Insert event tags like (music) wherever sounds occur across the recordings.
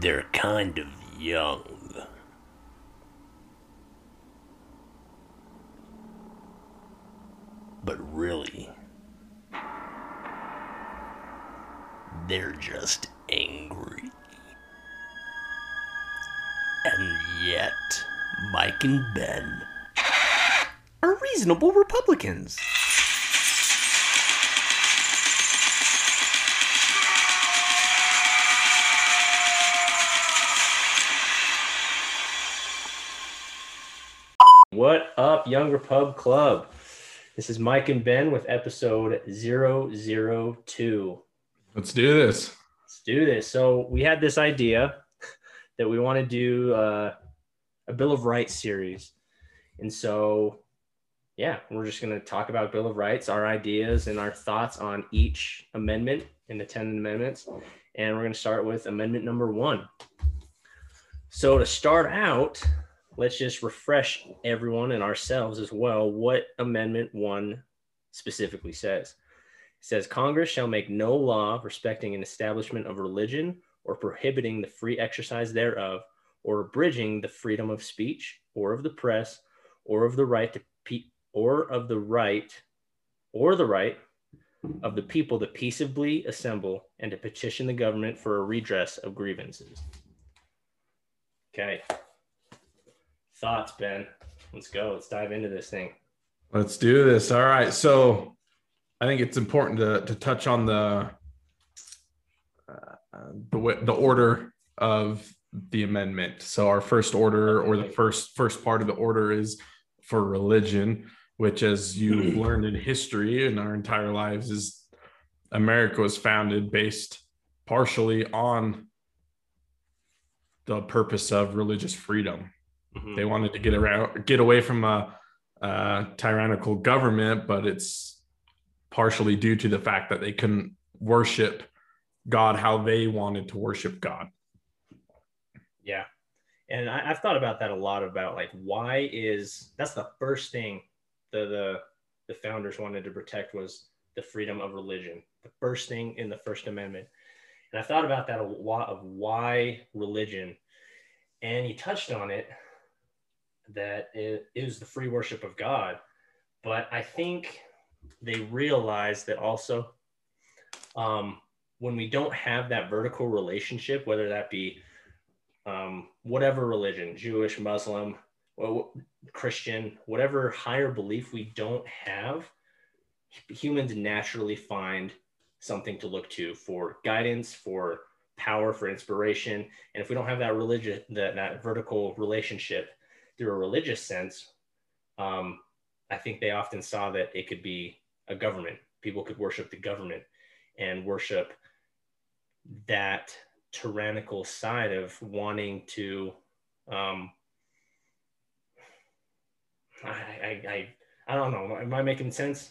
They're kind of young. But really, they're just angry. And yet, Mike and Ben Are reasonable Republicans. What up, Young Repub Club? This is Mike and Ben with episode 002. Let's do this. Let's do this. So, we had this idea (laughs) that we want to do uh, a Bill of Rights series. And so, yeah, we're just going to talk about Bill of Rights, our ideas and our thoughts on each amendment in the 10 amendments. And we're going to start with amendment number one. So, to start out, let's just refresh everyone and ourselves as well what Amendment 1 specifically says. It says Congress shall make no law respecting an establishment of religion or prohibiting the free exercise thereof or abridging the freedom of speech or of the press or of the right to pe- or of the right or the right of the people to peaceably assemble and to petition the government for a redress of grievances. Okay. Thoughts, Ben? Let's go. Let's dive into this thing. Let's do this. All right. So I think it's important to, to touch on the uh, the the order of the amendment. So our first order or the first first part of the order is for religion, which as you've learned in history in our entire lives is America was founded based partially on the purpose of religious freedom. Mhm. they wanted to get around get away from a, a tyrannical government but it's partially due to the fact that they couldn't worship god how they wanted to worship god Yeah. And I, I've thought about that a lot about like why is that's the first thing the the the founders wanted to protect was the freedom of religion. The first thing in the First Amendment. And I thought about that a lot of why religion. And he touched on it that it is the free worship of God. But I think they realize that also um, when we don't have that vertical relationship, whether that be um, whatever religion, Jewish, Muslim, well, Christian, whatever higher belief we don't have, humans naturally find something to look to for guidance, for power, for inspiration. And if we don't have that religion, that, that vertical relationship through a religious sense, um, I think they often saw that it could be a government. People could worship the government and worship that tyrannical side of wanting to um I, I I I don't know. Am I making sense?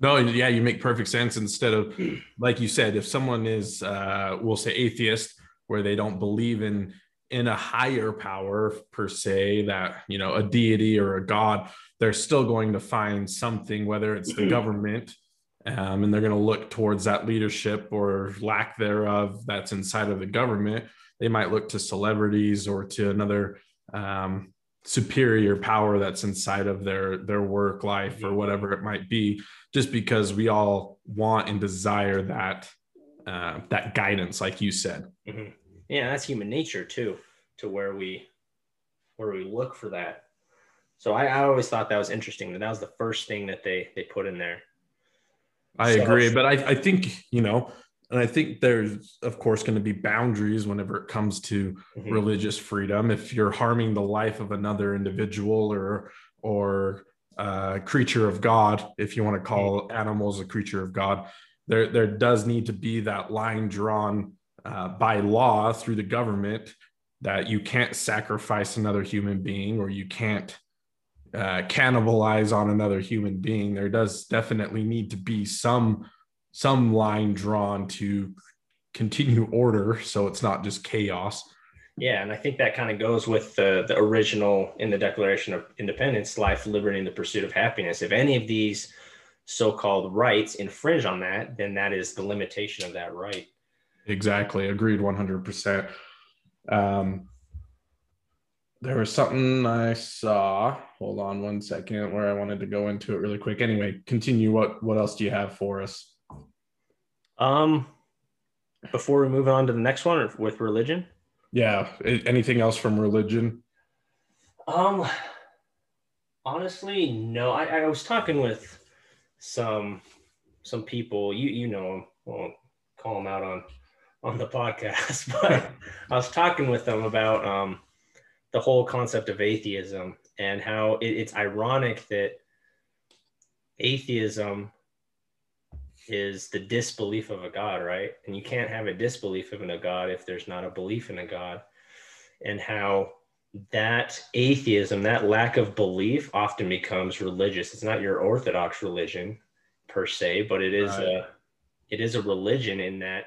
no yeah you make perfect sense instead of like you said if someone is uh we'll say atheist where they don't believe in in a higher power per se that you know a deity or a god they're still going to find something whether it's the government um, and they're going to look towards that leadership or lack thereof that's inside of the government. They might look to celebrities or to another um, superior power that's inside of their their work life or whatever it might be just because we all want and desire that uh, that guidance like you said. Mhm. Yeah, that's human nature too, to where we where we look for that. So I, I always thought that was interesting that that was the first thing that they they put in there. I So- agree, but I, I think you know, and I think there's of course going to be boundaries whenever it comes to Mhm. religious freedom. If you're harming the life of another individual or or uh, creature of God, if you want to call animals a creature of God, there there does need to be that line drawn uh, by law through the government that you can't sacrifice another human being or you can't uh, cannibalize on another human being. There does definitely need to be some some line drawn to continue order, so it's not just chaos. Yeah, and I think that kind of goes with the the original in the Declaration of Independence: life, liberty, and the pursuit of happiness. If any of these so-called rights infringe on that, then that is the limitation of that right. Exactly, agreed, one hundred percent. Um, there was something I saw. Hold on one second, where I wanted to go into it really quick. Anyway, continue. What what else do you have for us? Um, before we move on to the next one with religion. Yeah. Anything else from religion? Um, honestly, no. I, I was talking with some some people. You you know them. Won't call them out on on the podcast, (laughs) but I was talking with them about um the whole concept of atheism and how it, it's ironic that atheism is the disbelief of a god, right? And you can't have a disbelief in a god if there's not a belief in a god, and how that atheism, that lack of belief, often becomes religious. It's not your orthodox religion per se, but it is Right. a it is a religion in that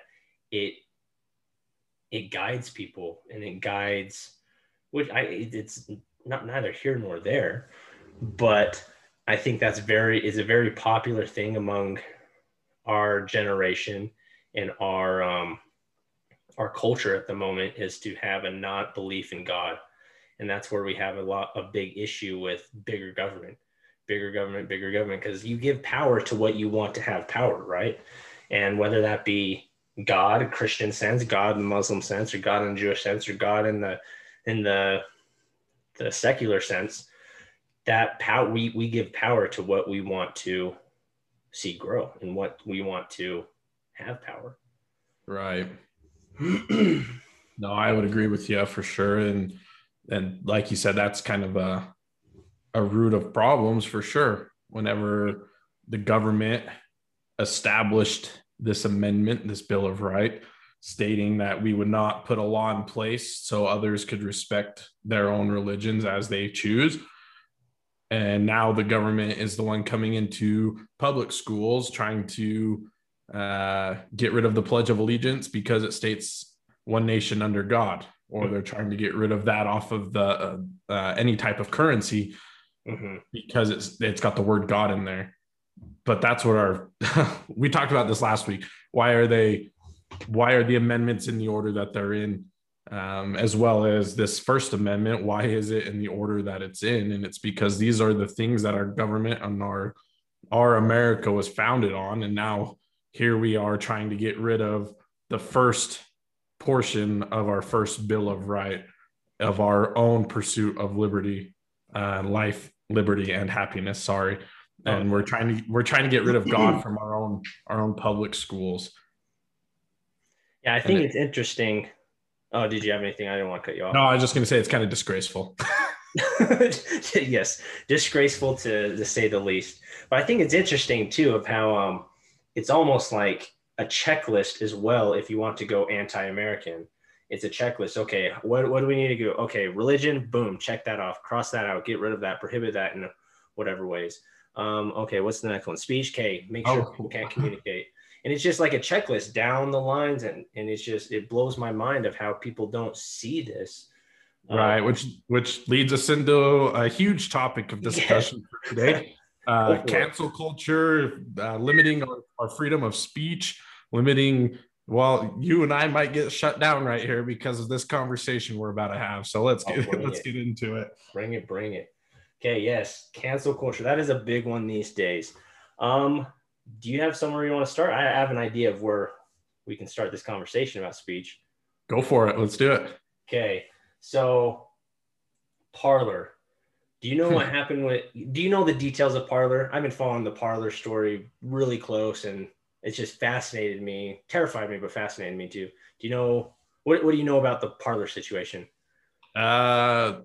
it it guides people and it guides which I it's not neither here nor there, but I think that's very is a very popular thing among our generation and our um our culture at the moment is to have a not belief in God. And that's where we have a lot a big issue with bigger government, bigger government, bigger government, because you give power to what you want to have power, right? And whether that be God, Christian sense, God in Muslim sense, or God in Jewish sense, or God in the in the the secular sense, that power we we give power to what we want to see grow and what we want to have power. Right. No, I would agree with you for sure. And and like you said, that's kind of a a root of problems for sure. Whenever the government established this amendment, this Bill of Right, stating that we would not put a law in place so others could respect their own religions as they choose. And now the government is the one coming into public schools trying to uh, get rid of the Pledge of Allegiance because it states one nation under God, or they're trying to get rid of that off of the uh, uh, any type of currency Mhm. because it's it's got the word God in there. But that's what our (laughs) we talked about this last week. Why are they? Why are the amendments in the order that they're in? Um, as well as this First Amendment, why is it in the order that it's in? And it's because these are the things that our government and our our America was founded on, and now here we are trying to get rid of the first portion of our first Bill of Right of our own pursuit of liberty, uh, life, liberty, and happiness. Sorry, and we're trying to we're trying to get rid of (clears throat) God from our own our own public schools. Yeah, I think it- it's interesting. Oh, did you have anything? I didn't want to cut you off. No, I was just going to say it's kind of disgraceful. (laughs) (laughs) yes, disgraceful to, to say the least. But I think it's interesting too of how um, it's almost like a checklist as well. If you want to go anti-American, it's a checklist. Okay, what what do we need to do? Okay, religion, boom, check that off, cross that out, get rid of that, prohibit that in whatever ways. Um, okay, what's the next one? Speech, K, make sure Oh. people can't communicate. And it's just like a checklist down the lines, and and it's just it blows my mind of how people don't see this. Um, right which which leads us into a huge topic of (laughs) discussion for today (laughs) uh, cancel culture uh, limiting our, our freedom of speech limiting well you and i might get shut down right here because of this conversation we're about to have so let's get (laughs) let's it. get into it Bring it, bring it. Okay, yes, cancel culture. That is a big one these days. Um, do you have somewhere you want to start? I have an idea of where we can start this conversation about speech. go for it let's do it Okay, so Parler. Do you know what (laughs) happened with? Do you know the details of Parler? I've been following the Parler story really close, and it's just fascinated me, terrified me, but fascinated me too. Do you know what? What do you know about the Parler situation? Uh,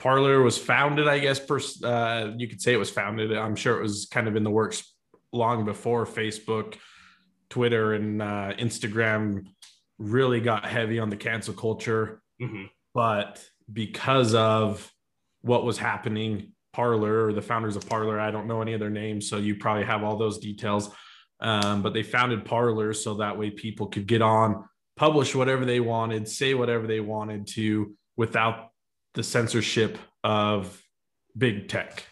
Parler was founded, I guess. Pers- uh, you could say it was founded. I'm sure it was kind of in the works long before Facebook, Twitter, and uh, Instagram really got heavy on the cancel culture. hmm But because of what was happening, Parler or the founders of Parler, I don't know any of their names, so you probably have all those details. Um, but they founded Parler so that way people could get on, publish whatever they wanted, say whatever they wanted to without the censorship of big tech.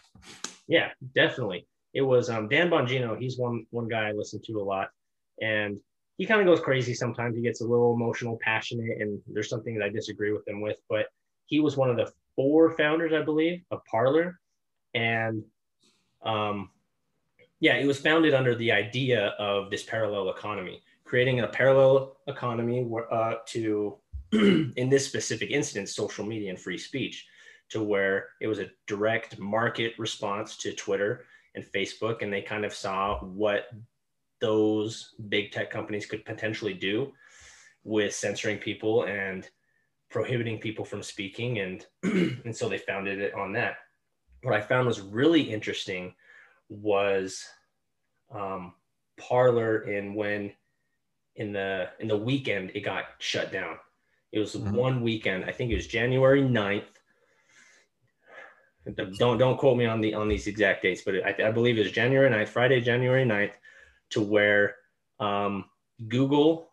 Yeah, definitely. It was um, Dan Bongino. He's one one guy I listen to a lot, and he kind of goes crazy sometimes. He gets a little emotional, passionate, and there's something that I disagree with him with. But he was one of the four founders, I believe, of Parler, and um, yeah, it was founded under the idea of this parallel economy, creating a parallel economy uh, to, (clears throat) in this specific instance, social media and free speech, to where it was a direct market response to Twitter and Facebook, and they kind of saw what those big tech companies could potentially do with censoring people and prohibiting people from speaking and (clears throat) and so they founded it on that what i found was really interesting was um, Parler in when in the in the weekend it got shut down. It was mm-hmm. one weekend. I think it was January 9th. Don't don't quote me on the on these exact dates, but I, I believe it was January 9th, Friday, January 9th, to where um, Google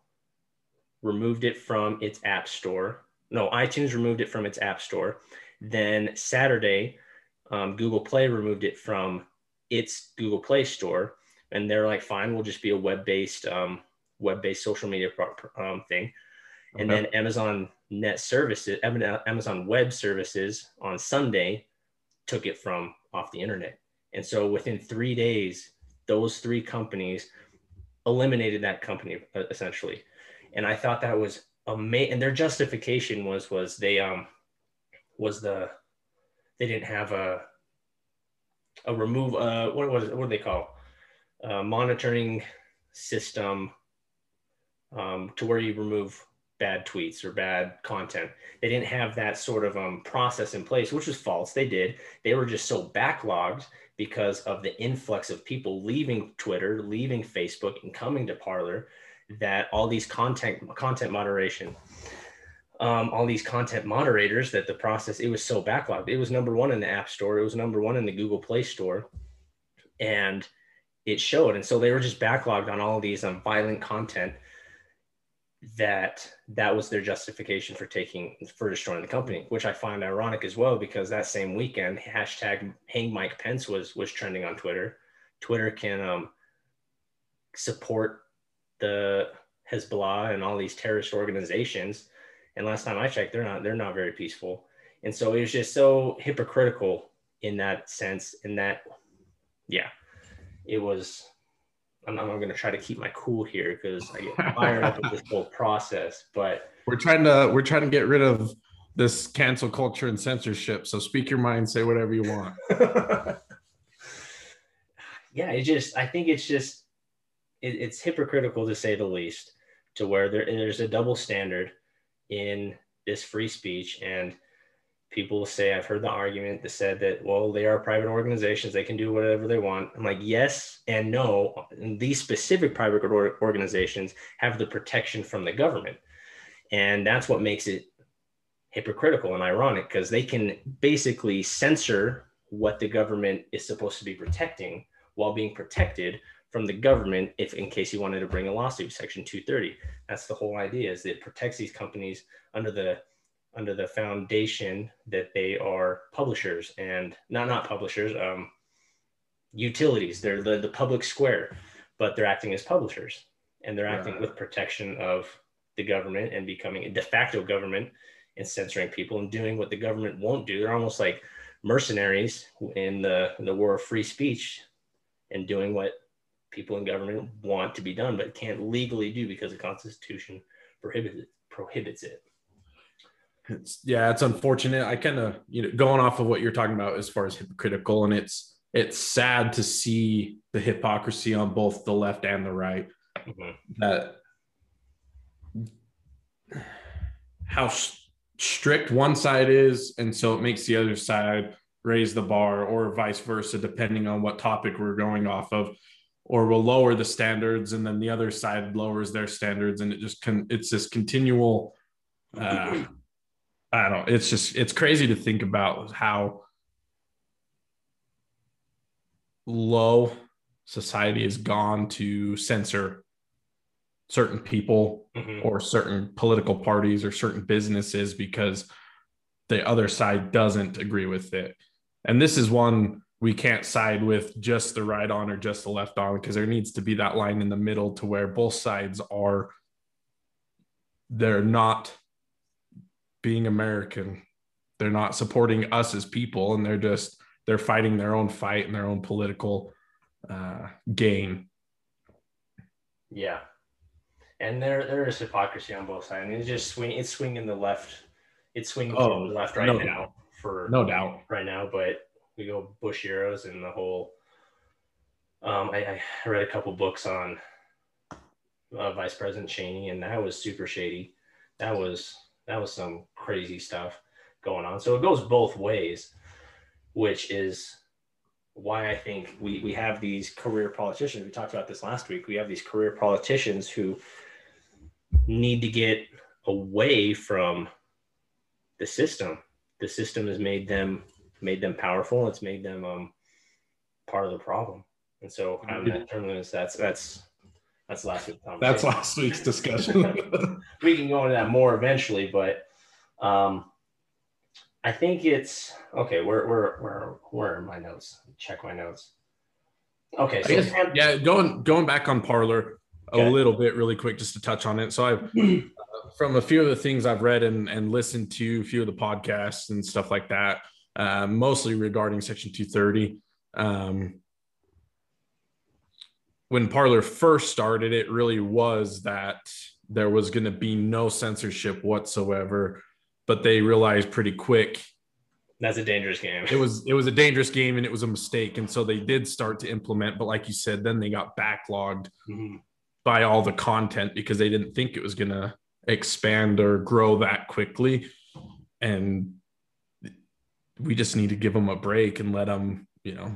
removed it from its app store. No, iTunes removed it from its app store. Then Saturday, um, Google Play removed it from its Google Play Store, and they're like, fine, we'll just be a web-based um, web-based social media um, thing. Okay. And then Amazon Net Services, Amazon Web Services on Sunday took it from off the internet. And so within three days, those three companies eliminated that company essentially. And I thought that was amazing. And their justification was was they um was the they didn't have a a remove uh what was what do they call uh, monitoring system um, to where you remove bad tweets or bad content. They didn't have that sort of um, process in place, which was false. They did. They were just so backlogged because of the influx of people leaving Twitter, leaving Facebook, and coming to Parler that all these content content moderation um, all these content moderators that the process it was so backlogged it was number one in the app store it was number one in the google play store and it showed and so they were just backlogged on all these um, violent content that that was their justification for taking for destroying the company which i find ironic as well because that same weekend hashtag hang mike pence was was trending on twitter twitter can um, support the hezbollah and all these terrorist organizations and last time I checked, they're not they're not very peaceful. And so it was just so hypocritical in that sense. In that, yeah, it was. I'm, I'm going to try to keep my cool here because I get fired up with this (laughs) whole process. But we're trying to we're trying to get rid of this cancel culture and censorship. So speak your mind, say whatever you want. (laughs) yeah, it just I think it's just it, it's hypocritical to say the least. To where there, there's a double standard in this free speech and people say i've heard the argument that said that well they are private organizations they can do whatever they want. I'm like yes and no. And these specific private organizations have the protection from the government. And that's what makes it hypocritical and ironic because they can basically censor what the government is supposed to be protecting while being protected from the government if in case you wanted to bring a lawsuit section 230 that's the whole idea is that it protects these companies under the under the foundation that they are publishers and not not publishers um, utilities they're the, the public square but they're acting as publishers and they're acting with protection of the government and becoming a de facto government and censoring people and doing what the government won't do they're almost like mercenaries in the in the war of free speech and doing what people in government want to be done, but can't legally do because the Constitution prohibits it. Prohibits it. It's, yeah, it's unfortunate. I kind of, you know, going off of what you're talking about as far as hypocritical, and it's it's sad to see the hypocrisy on both the left and the right. Mm-hmm. That how strict one side is, and so it makes the other side raise the bar, or vice versa, depending on what topic we're going off of or will lower the standards and then the other side lowers their standards and it just can it's this continual uh i don't it's just it's crazy to think about how low society has gone to censor certain people mm-hmm. or certain political parties or certain businesses because the other side doesn't agree with it and this is one we can't side with just the right on or just the left on because there needs to be that line in the middle to where both sides are they're not being American. They're not supporting us as people and they're just they're fighting their own fight and their own political uh, gain. Yeah, and there there is hypocrisy on both sides. It's just swing. It's swinging the left. It's swinging Oh, the left right no now for No doubt. right now. But we go Bush heroes and the whole. Um, I, I read a couple books on uh, Vice President Cheney, and that was super shady. That was that was some crazy stuff going on. So it goes both ways, which is why I think we we have these career politicians. We talked about this last week. We have these career politicians who need to get away from the system. The system has made them made them powerful. It's made them um, part of the problem. And so I'm that terminus. That's that's that's last week's conversation That's last week's discussion. (laughs) we can go into that more eventually, but um, I think it's okay. Where where where where are my notes? Check my notes. Okay, so guess, yeah, going going back on Parler a Okay. little bit, really quick, just to touch on it. So I've uh, (clears throat) from a few of the things I've read and, and listened to, a few of the podcasts and stuff like that, uh, mostly regarding Section 230. Um, when Parler first started, it really was that there was going to be no censorship whatsoever, but they realized pretty quick that's a dangerous game. it was it was a dangerous game and it was a mistake and so they did start to implement but like you said then they got backlogged Mhm. by all the content because they didn't think it was going to expand or grow that quickly and we just need to give them a break and let them you know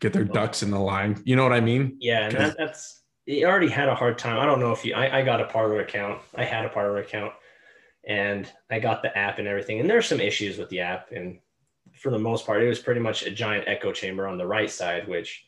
get their ducks in the line you know what i mean Yeah, and that, that's he already had a hard time. I don't know if you. I, I got a Parler account. I had a Parler account, and I got the app and everything. And there's some issues with the app, and for the most part, it was pretty much a giant echo chamber on the right side, which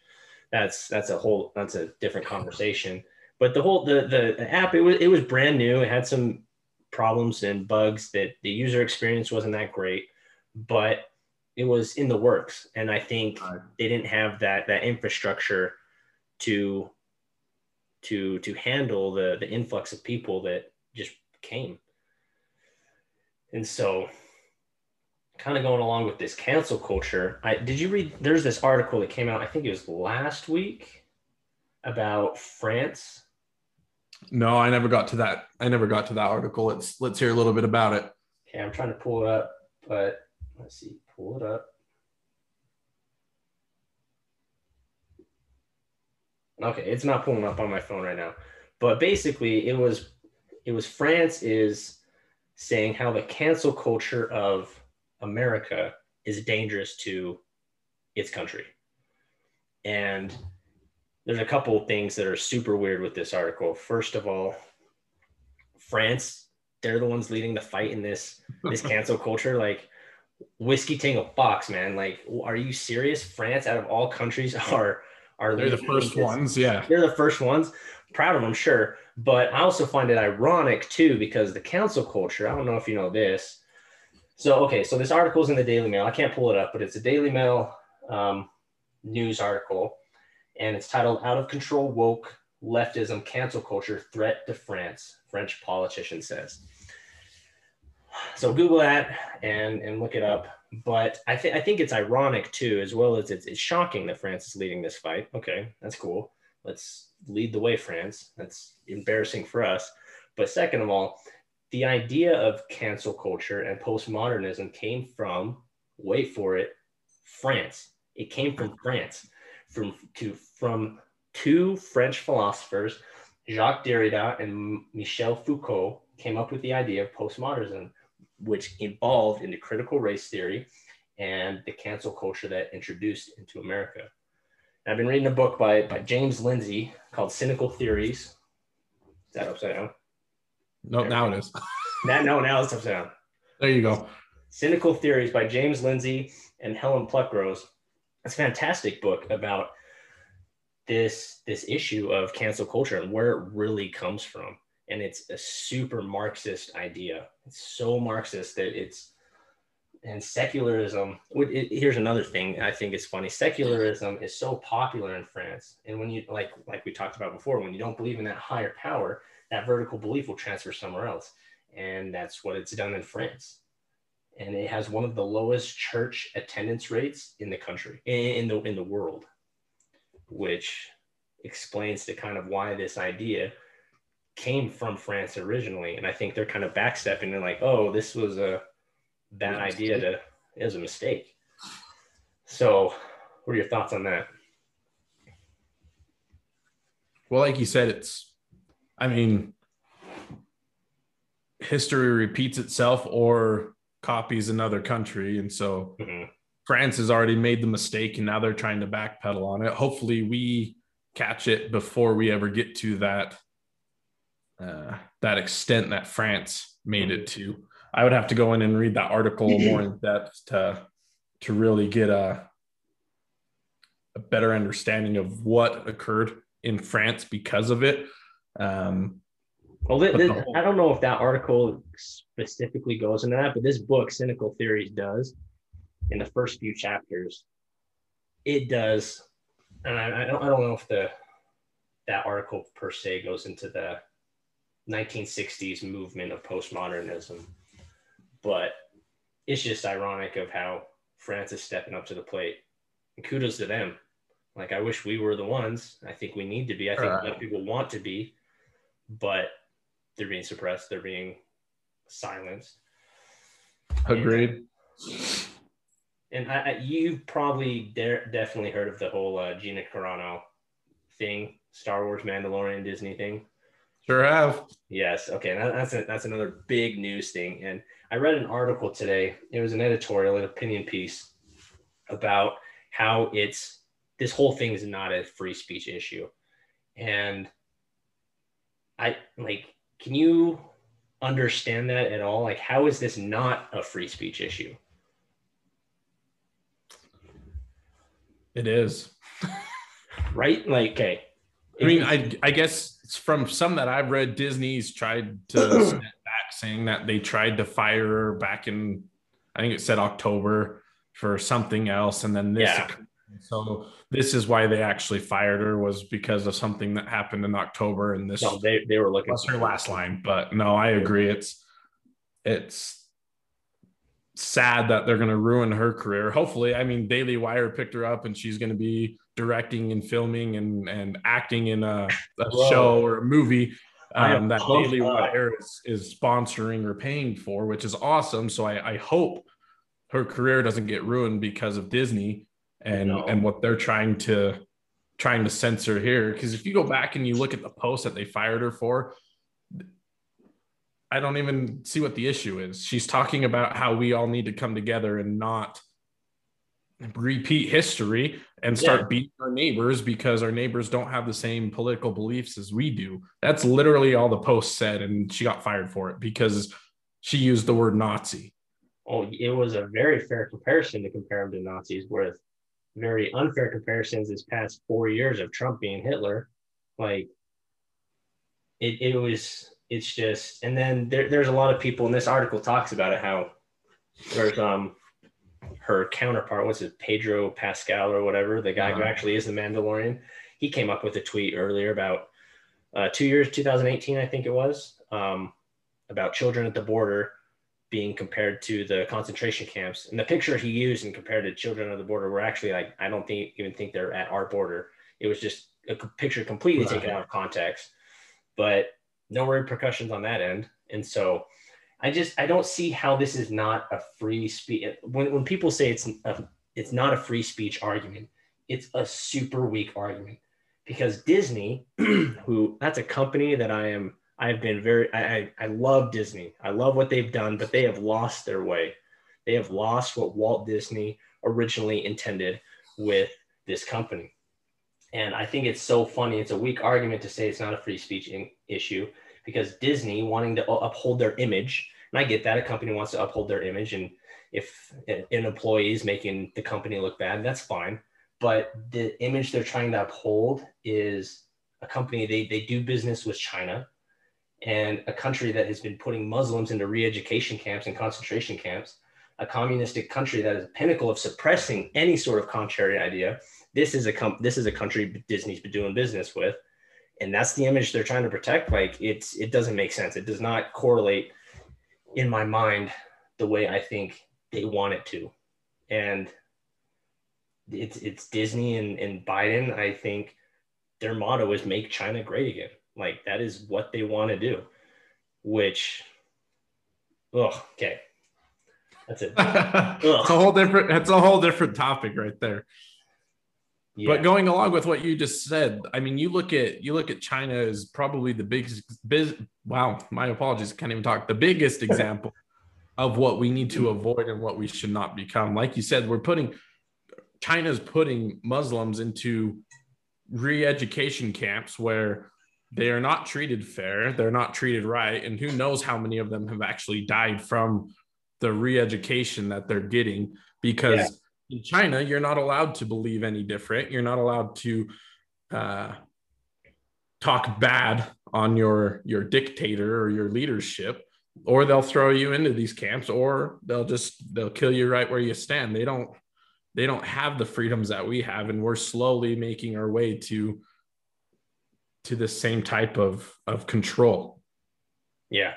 that's that's a whole that's a different conversation. But the whole the the, the app it was it was brand new. It had some problems and bugs that the user experience wasn't that great, but it was in the works. And I think Right. they didn't have that that infrastructure to to to handle the the influx of people that just came. And so kind of going along with this cancel culture, I did you read there's this article that came out, I think it was last week about France. no i never got to that i never got to that article let's let's hear a little bit about it Okay, I'm trying to pull it up, but let's see, pull it up. Okay, it's not pulling up on my phone right now. But basically it was it was France is saying how the cancel culture of America is dangerous to its country. And there's a couple of things that are super weird with this article. First of all, France, they're the ones leading the fight in this this (laughs) cancel culture. Like whiskey tango fox, man. Like, are you serious? France, out of all countries, (laughs) are are they're the first ones yeah they're the first ones. Proud of them, sure. But I also find it ironic too because the cancel culture, I don't know if you know this. So, okay, so this article is in the Daily Mail. I can't pull it up, but it's a Daily Mail um, news article. And it's titled Out of Control Woke Leftism Cancel Culture Threat to France, French politician says. So Google that and, and look it up. But I, th- I think it's ironic too, as well as it's, it's shocking that France is leading this fight. Okay, that's cool. Let's lead the way france. That's embarrassing for us. But second of all the idea of cancel culture and postmodernism came from wait for it france. It came from france from to from two french philosophers jacques derrida and michel foucault came up with the idea of postmodernism which evolved into critical race theory and the cancel culture that introduced into america I've been reading a book by, by James Lindsay called Cynical Theories. Is that upside down? no now it is (laughs) That, no, now it's upside down. there you go Cynical Theories by James Lindsay and Helen Pluckrose. It's a fantastic book about this this issue of cancel culture and where it really comes from. And it's a super Marxist idea. It's so Marxist that it's and secularism it- here's another thing i think is funny secularism is so popular in france and when you like like we talked about before when you don't believe in that higher power that vertical belief will transfer somewhere else and that's what it's done in france and it has one of the lowest church attendance rates in the country in the in the world which explains to kind of why this idea came from france originally and i think they're kind of backstepping and like oh this was a bad Was a idea to it was a mistake so what are your thoughts on that Well, like you said, it's, I mean, history repeats itself or copies another country. And so Mhm. France has already made the mistake and now they're trying to backpedal on it. Hopefully, we catch it before we ever get to that. Uh, that extent that France made it to. I would have to go in and read that article more in (laughs) depth to to really get a a better understanding of what occurred in France because of it. Um, Well, th- But th- the whole- I don't know if that article specifically goes into that, but this book, Cynical Theories, does. In the first few chapters, it does, and I, I don't, I don't know if the that article per se goes into the 1960s movement of postmodernism, but it's just ironic of how France is stepping up to the plate. And kudos to them. Like I wish we were the ones. I think we need to be. I think of people want to be, but they're being suppressed. They're being silenced. agreed. And I, I, you probably de- definitely heard of the whole uh, Gina Carano thing, Star Wars, Mandalorian, Disney thing. Sure have. Yes. Okay. That, that's a, that's another big news thing. And I read an article today. It was an editorial, an opinion piece about how it's this whole thing is not a free speech issue. And I like, can you understand that at all? Like, how is this not a free speech issue? It is. (laughs) Right? Like, okay. I mean, I I guess it's from some that I've read, Disney's tried to (clears throat) step back, saying that they tried to fire her back in, I think it said October for something else, and then this. Yeah. So this is why they actually fired her was because of something that happened in October, and this no, they, they were looking was her last line. But no, I agree. It's it's sad that they're going to ruin her career. Hopefully, I mean, Daily Wire picked her up, and she's going to be directing and filming and and acting in a, a show or a movie um, that Daily. Wire is, is sponsoring or paying for, which is awesome. So I, I hope her career doesn't get ruined because of Disney and No. and what they're trying to trying to censor here. Because if you go back and you look at the post that they fired her for, I don't even see what the issue is. She's talking about how we all need to come together and not repeat history and start Yeah. beating our neighbors because our neighbors don't have the same political beliefs as we do. That's literally all the post said, and she got fired for it because she used the word Nazi. Oh, it was a very fair comparison to compare them to Nazis, with very unfair comparisons this past four years of Trump being Hitler. Like it, it was, it's just, and then there, there's a lot of people, and this article talks about it, how there's um her counterpart, what's it, Pedro Pascal or whatever, the guy who Uh-huh. actually is the Mandalorian. He came up with a tweet earlier about uh, two years, 2018, I think it was, um, about children at the border being compared to the concentration camps. And the picture he used and compared to children at the border were actually like, I don't think even think they're at our border. It was just a picture completely taken out of context, but no repercussions on that end. And so I just I don't see how this is not a free speech. When when people say it's a, it's not a free speech argument, it's a super weak argument because Disney, (clears throat) who that's a company that I am I've been very I, I love Disney. I love what they've done, but they have lost their way. They have lost what Walt Disney originally intended with this company. And I think it's so funny. It's a weak argument to say it's not a free speech in, issue because Disney wanting to uphold their image, and I get that a company wants to uphold their image, and if an employee is making the company look bad, that's fine. But the image they're trying to uphold is a company they they do business with China, and a country that has been putting Muslims into re-education camps and concentration camps. a communistic country that is a pinnacle of suppressing any sort of contrary idea. This is a com- this is a country Disney's been doing business with, and that's the image they're trying to protect. Like it's it doesn't make sense. It does not correlate in my mind the way I think they want it to, and it's it's Disney and, and Biden. I think their motto is "Make China Great Again." Like that is what they want to do, which, oh, okay, that's it. (laughs) it's a whole different. That's a whole different topic right there. Yeah. But going along with what you just said, I mean, you look at you look at China as probably the biggest. Biz, wow, my apologies, can't even talk. The biggest (laughs) example of what we need to mm. avoid and what we should not become. Like you said, we're putting China's putting Muslims into re-education camps where they are not treated fair, they're not treated right, and who knows how many of them have actually died from the re-education that they're getting because yeah. In China you're not allowed to believe any different. You're not allowed to uh, talk bad on your your dictator or your leadership or they'll throw you into these camps or they'll just they'll kill you right where you stand. They don't they don't have the freedoms that we have and we're slowly making our way to to the same type of of control. Yeah.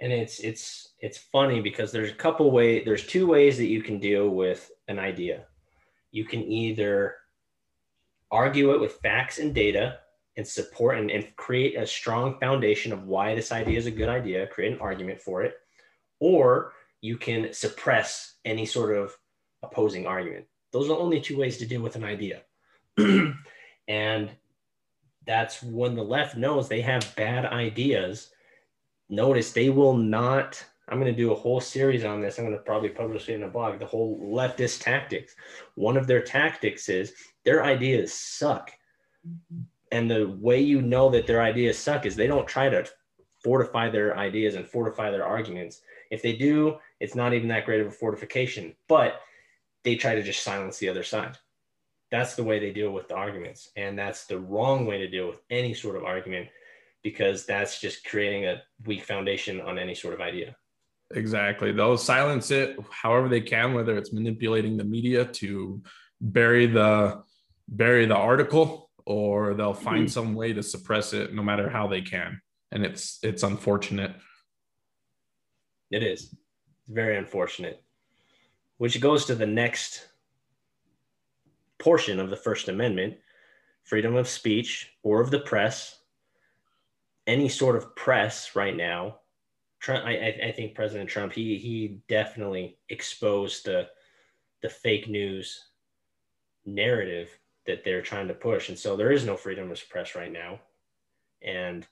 And it's it's it's funny because there's a couple way there's two ways that you can deal with an idea you can either argue it with facts and data and support and, and create a strong foundation of why this idea is a good idea create an argument for it or you can suppress any sort of opposing argument. Those are only two ways to deal with an idea. (clears throat) and that's when the left knows they have bad ideas. Notice they will not. I'm going to do a whole series on this. I'm going to probably publish it in a blog. The whole leftist tactics. One of their tactics is their ideas suck. And the way you know that their ideas suck is they don't try to fortify their ideas and fortify their arguments. If they do, it's not even that great of a fortification. But they try to just silence the other side. That's the way they deal with the arguments. And that's the wrong way to deal with any sort of argument because that's just creating a weak foundation on any sort of idea. Exactly. They'll silence it however they can, whether it's manipulating the media to bury the bury the article or they'll find mm-hmm. some way to suppress it no matter how they can. And it's it's unfortunate. It is. It's very unfortunate which goes to the next portion of the First Amendment freedom of speech or of the press. Any sort of press right now. Trump, I, I think President Trump, he, he definitely exposed the, the fake news narrative that they're trying to push. And so there is no freedom of press right now. And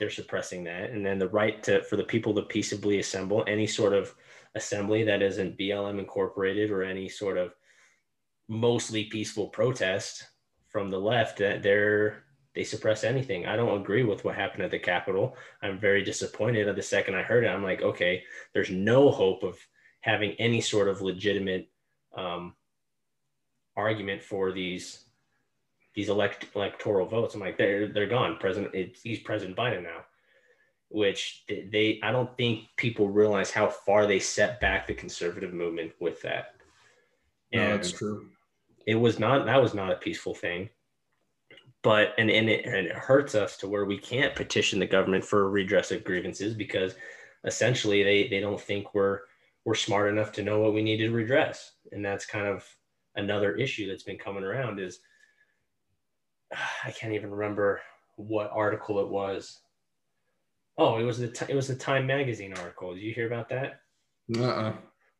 they're suppressing that. And then the right to, for the people to peaceably assemble any sort of assembly that isn't BLM incorporated or any sort of mostly peaceful protest from the left that they're they suppress anything. I don't agree with what happened at the Capitol. I'm very disappointed. At the second I heard it, I'm like, okay, there's no hope of having any sort of legitimate um, argument for these these elect, electoral votes. I'm like, they're they're gone. President, he's President Biden now which they I don't think people realize how far they set back the conservative movement with that. And no, that's true. It was not that was not a peaceful thing. But and, and it and it hurts us to where we can't petition the government for redress of grievances because essentially they they don't think we're we're smart enough to know what we need to redress. And that's kind of another issue that's been coming around is (sighs) I can't even remember what article it was Oh, it was the it was the Time Magazine article. Did you hear about that? Uh-uh.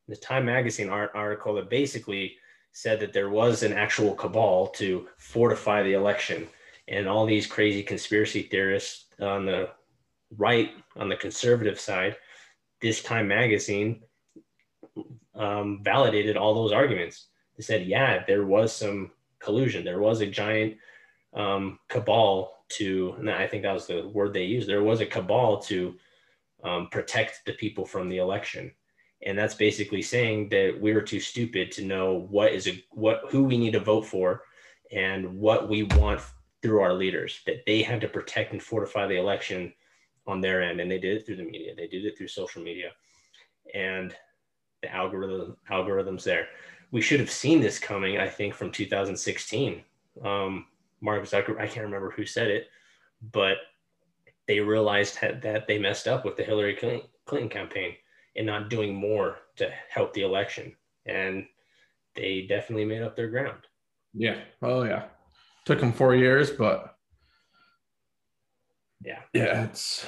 The Time Magazine art article that basically said that there was an actual cabal to fortify the election, and all these crazy conspiracy theorists on the right, on the conservative side, this Time Magazine um, validated all those arguments. They said, yeah, there was some collusion. There was a giant um, cabal to, and I think that was the word they used, there was a cabal to um, protect the people from the election. And that's basically saying that we were too stupid to know what is a what who we need to vote for and what we want through our leaders. That they had to protect and fortify the election on their end, and they did it through the media. They did it through social media, and the algorithm algorithms there. We should have seen this coming, I think, from 2016. Um, Mark Zuckerberg, I can't remember who said it, but they realized that they messed up with the Hillary Clinton campaign and not doing more to help the election. And they definitely made up their ground. Yeah. Oh, yeah. Took them four years, but yeah, yeah, it's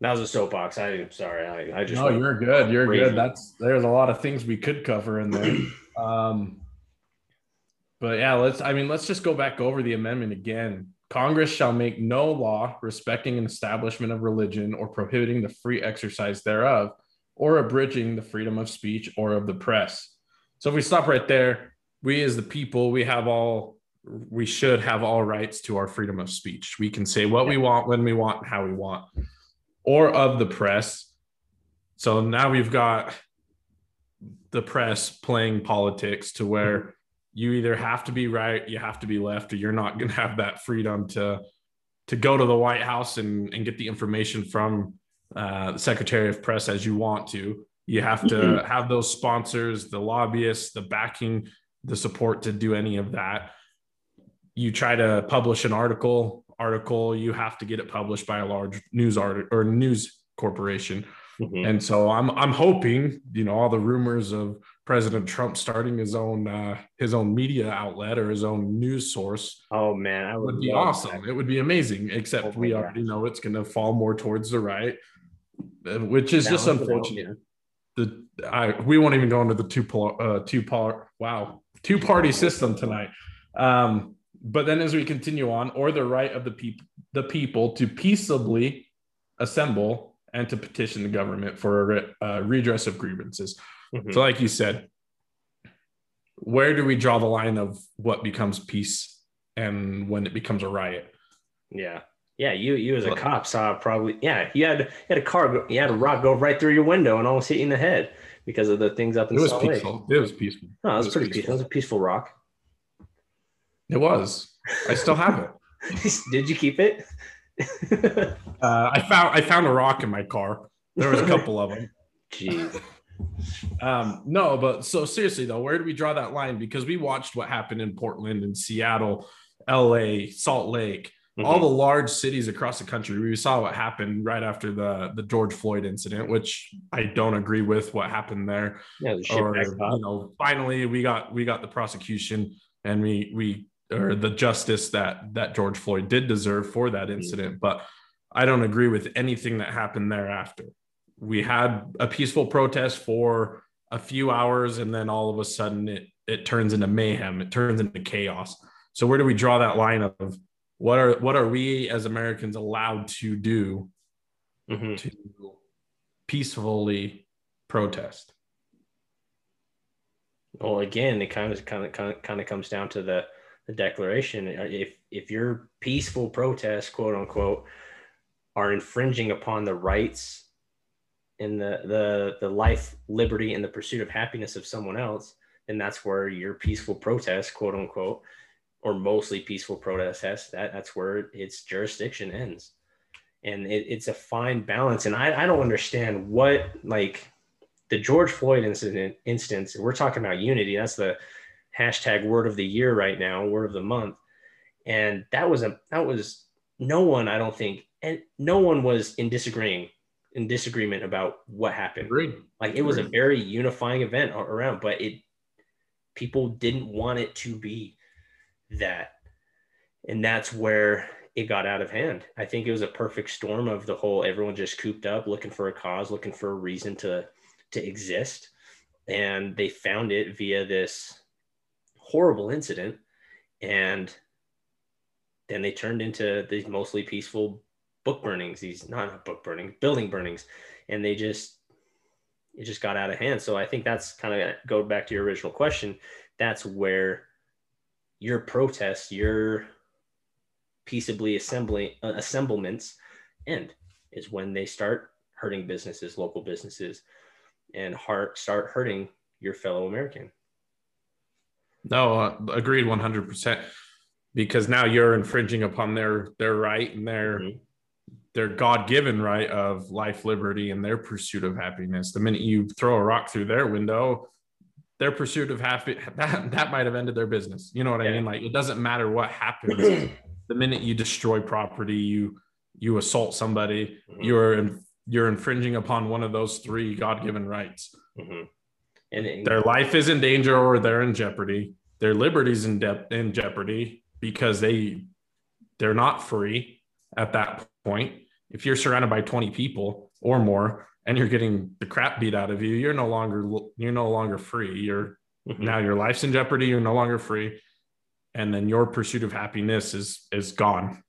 that was a soapbox. I'm sorry. I, I just no, you're good. You're crazy. good. That's there's a lot of things we could cover in there. (clears throat) um, but yeah, let's. I mean, let's just go back over the amendment again. Congress shall make no law respecting an establishment of religion or prohibiting the free exercise thereof, or abridging the freedom of speech or of the press. So if we stop right there, we as the people, we have all, we should have all rights to our freedom of speech. We can say what we want, when we want, how we want, or of the press. So now we've got the press playing politics to where mm-hmm. You either have to be right, you have to be left, or you're not going to have that freedom to to go to the White House and, and get the information from uh, the Secretary of Press as you want to. You have to mm-hmm. have those sponsors, the lobbyists, the backing, the support to do any of that. You try to publish an article, article, you have to get it published by a large news art or news corporation. Mm-hmm. And so I'm I'm hoping, you know, all the rumors of President Trump starting his own uh, his own media outlet or his own news source. Oh man, I would, be awesome. That. It would be amazing. Except oh we already know it's going to fall more towards the right, uh, which is just unfortunate. The I we won't even go into the two uh, two part wow two party system tonight. Um, but then as we continue on, or the right of the people the people to peaceably assemble and to petition the government for a uh, redress of grievances Mm-hmm. So, like you said, where do we draw the line of what becomes peace and when it becomes a riot? Yeah. Yeah, you you as a cop saw probably yeah you had you had a car go, you had a rock go right through your window and almost hit you in the head because of the things up in it was Salt peaceful. Lake. It was peaceful. No, it was, it was pretty peaceful. peaceful. It was a peaceful rock. It was. I still have it. (laughs) Did you keep it? uh, I found I found a rock in my car. There was a couple of them. (laughs) Jeez. Um, no, but so seriously though, where do we draw that line? Because we watched what happened in Portland and Seattle, LA, Salt Lake, mm-hmm. all the large cities across the country. We saw what happened right after the the George Floyd incident, which I don't agree with what happened there. Yeah, the or, you know, finally we got we got the prosecution and we we or the justice that that George Floyd did deserve for that mm-hmm. incident, mm-hmm. but I don't agree with anything that happened thereafter we had a peaceful protest for a few hours and then all of a sudden it it turns into mayhem it turns into chaos. So where do we draw that line of what are what are we as americans allowed to do mm-hmm. to peacefully protest? Well again it kind of kind of kind of, kind of comes down to the the declaration. If if your peaceful protests quote unquote are infringing upon the rights in the the the life, liberty, and the pursuit of happiness of someone else, then that's where your peaceful protest, quote unquote, or mostly peaceful protest, that that's where its jurisdiction ends. And it, it's a fine balance. And I, I don't understand what like the George Floyd incident instance, we're talking about unity. That's the hashtag word of the year right now, word of the month. And that was a that was no one, I don't think, and no one was in disagreeing in disagreement about what happened. Agreed. Like it was a very unifying event around, but it people didn't want it to be that. And that's where it got out of hand. I think it was a perfect storm of the whole everyone just cooped up, looking for a cause, looking for a reason to to exist. And they found it via this horrible incident. And then they turned into these mostly peaceful book burnings, these not book burning, building burnings, and they just it just got out of hand. So I think that's kind of go back to your original question. That's where your protests, your peaceably assembling uh, assemblements end is when they start hurting businesses, local businesses, and heart start hurting your fellow American. No, uh, agreed, one hundred percent. Because now you're infringing upon their their right and their mm-hmm their god-given right of life liberty and their pursuit of happiness. The minute you throw a rock through their window their pursuit of happy (laughs) that, that might have ended their business. You know what i mean? Like it doesn't matter what happens. (clears throat) The minute you destroy property you you assault somebody Mhm. you're in, you're infringing upon one of those three god-given rights. Mhm. And, and their life is in danger or they're in jeopardy. Their liberties in, de- in jeopardy because they they're not free at that point if you're surrounded by 20 people or more and you're getting the crap beat out of you you're no longer you're no longer free you're Mhm. now your life's in jeopardy you're no longer free and then your pursuit of happiness is is gone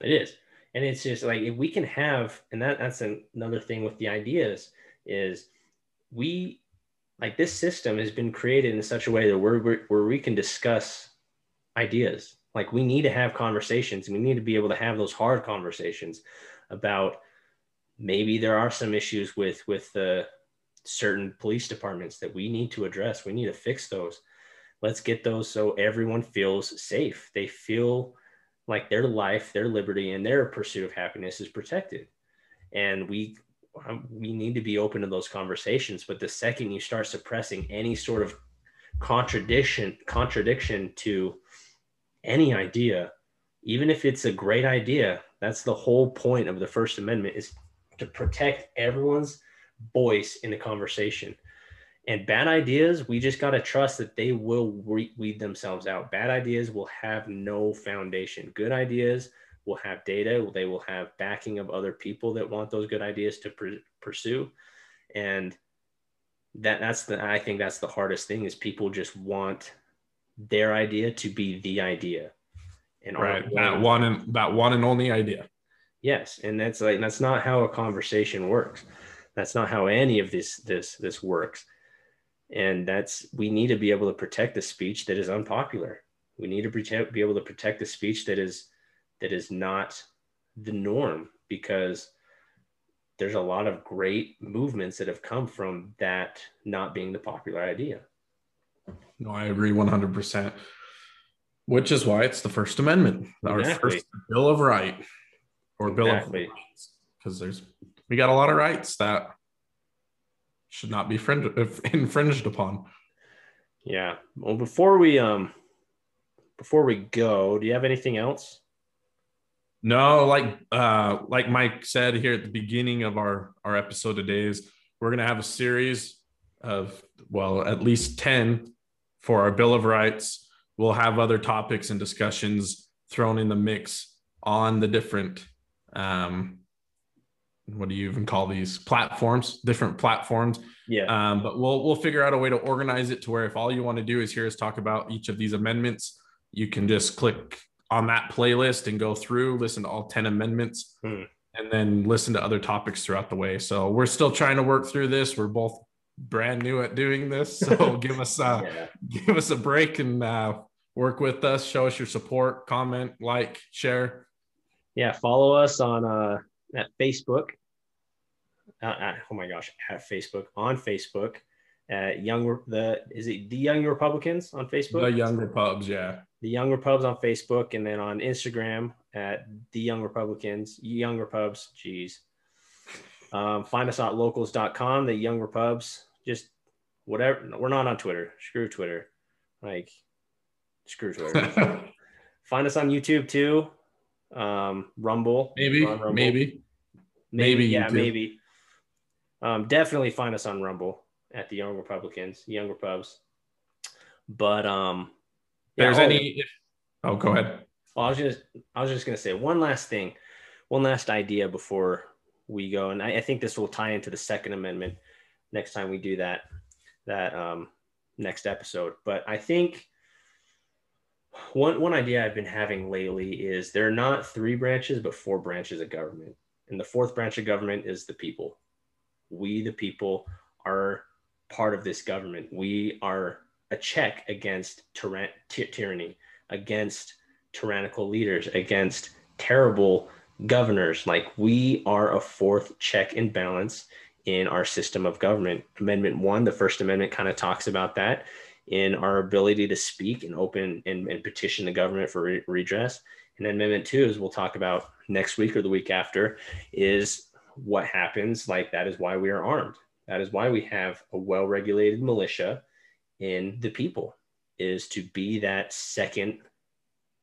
It is. And it's just like if we can have, and that, that's an, another thing with the ideas is we like this system has been created in such a way that we're, we're where we can discuss ideas. Like we need to have conversations we need to be able to have those hard conversations about maybe there are some issues with with the certain police departments that we need to address. We need to fix those. Let's get those so everyone feels safe. They feel like their life, their liberty, and their pursuit of happiness is protected. And we um, we need to be open to those conversations. But the second you start suppressing any sort of contradiction contradiction to any idea, even if it's a great idea, that's the whole point of the First Amendment is to protect everyone's voice in the conversation. And bad ideas, we just got to trust that they will re- weed themselves out. Bad ideas will have no foundation. Good ideas will have data. They will have backing of other people that want those good ideas to pr- pursue. And that that's the I think that's the hardest thing is people just want their idea to be the idea. And right that one and that one and only idea Yes, and that's like that's not how a conversation works. That's not how any of this this this works. And that's we need to be able to protect the speech that is unpopular. We need to protect be able to protect the speech that is that is not the norm because there's a lot of great movements that have come from that not being the popular idea. No i agree 100% which is why it's the first amendment our Exactly. first bill of right or bill Exactly. of rights because there's we got a lot of rights that should not be (laughs) infringed upon Yeah. Well, before we um before we go, do you have anything else? No, like uh like Mike said here at the beginning of our our episode today is we're gonna have a series of well at least 10 for our Bill of Rights. We'll have other topics and discussions thrown in the mix on the different um what do you even call these platforms, different platforms. Yeah. Um, but we'll we'll figure out a way to organize it to where if all you want to do is hear us talk about each of these amendments, you can just click on that playlist and go through, listen to all 10 amendments, Hmm. and then listen to other topics throughout the way. So we're still trying to work through this. We're both brand new at doing this. So (laughs) give us uh yeah. give us a break and uh work with us, show us your support, comment, like, share. Yeah, follow us on uh at Facebook. Uh, at- oh my gosh, at Facebook on Facebook at Young the is it the Young Republicans on Facebook? The Young Repubs, yeah. the Young Repubs on Facebook, and then on Instagram at the Young Republicans, Young Repubs. Geez. Um, find us at locals.com, the Young Repubs. Just whatever. We're not on Twitter. Screw Twitter. Like, screw Twitter. (laughs) find us on YouTube too. Um, Rumble. maybe, Rumble. maybe. maybe, maybe yeah, YouTube. maybe. Um, definitely find us on Rumble at the Young Republicans, Young Repubs. But um, If there's oh, any oh go ahead. I was just I was just gonna say one last thing, one last idea before we go, and I, I think this will tie into the Second Amendment next time we do that that um, next episode. But I think one one idea I've been having lately is there are not three branches but four branches of government, and the fourth branch of government is the people. We, the people, are part of this government. We are a check against tyran- ty- tyranny, against tyrannical leaders, against terrible governors. Like we are a fourth check and balance in our system of government. Amendment one, the First Amendment kind of talks about that in our ability to speak and open and, and petition the government for re- redress. And then amendment two is we'll talk about next week or the week after is what happens. Like that is why we are armed. That is why we have a well-regulated militia in the people is to be that second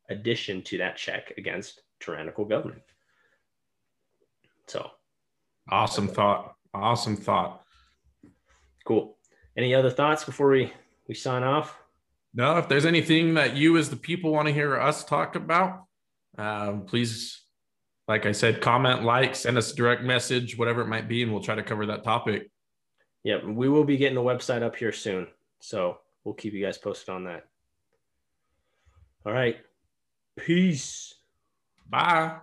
addition to that check against tyrannical government. So Awesome thought. Awesome thought. cool. Any other thoughts before we we sign off? No, if there's anything that you as the people want to hear us talk about, um, please, like I said, comment, like, send us a direct message, whatever it might be, and we'll try to cover that topic. Yep, we will be getting the website up here soon. So we'll keep you guys posted on that. All right. Peace. Bye.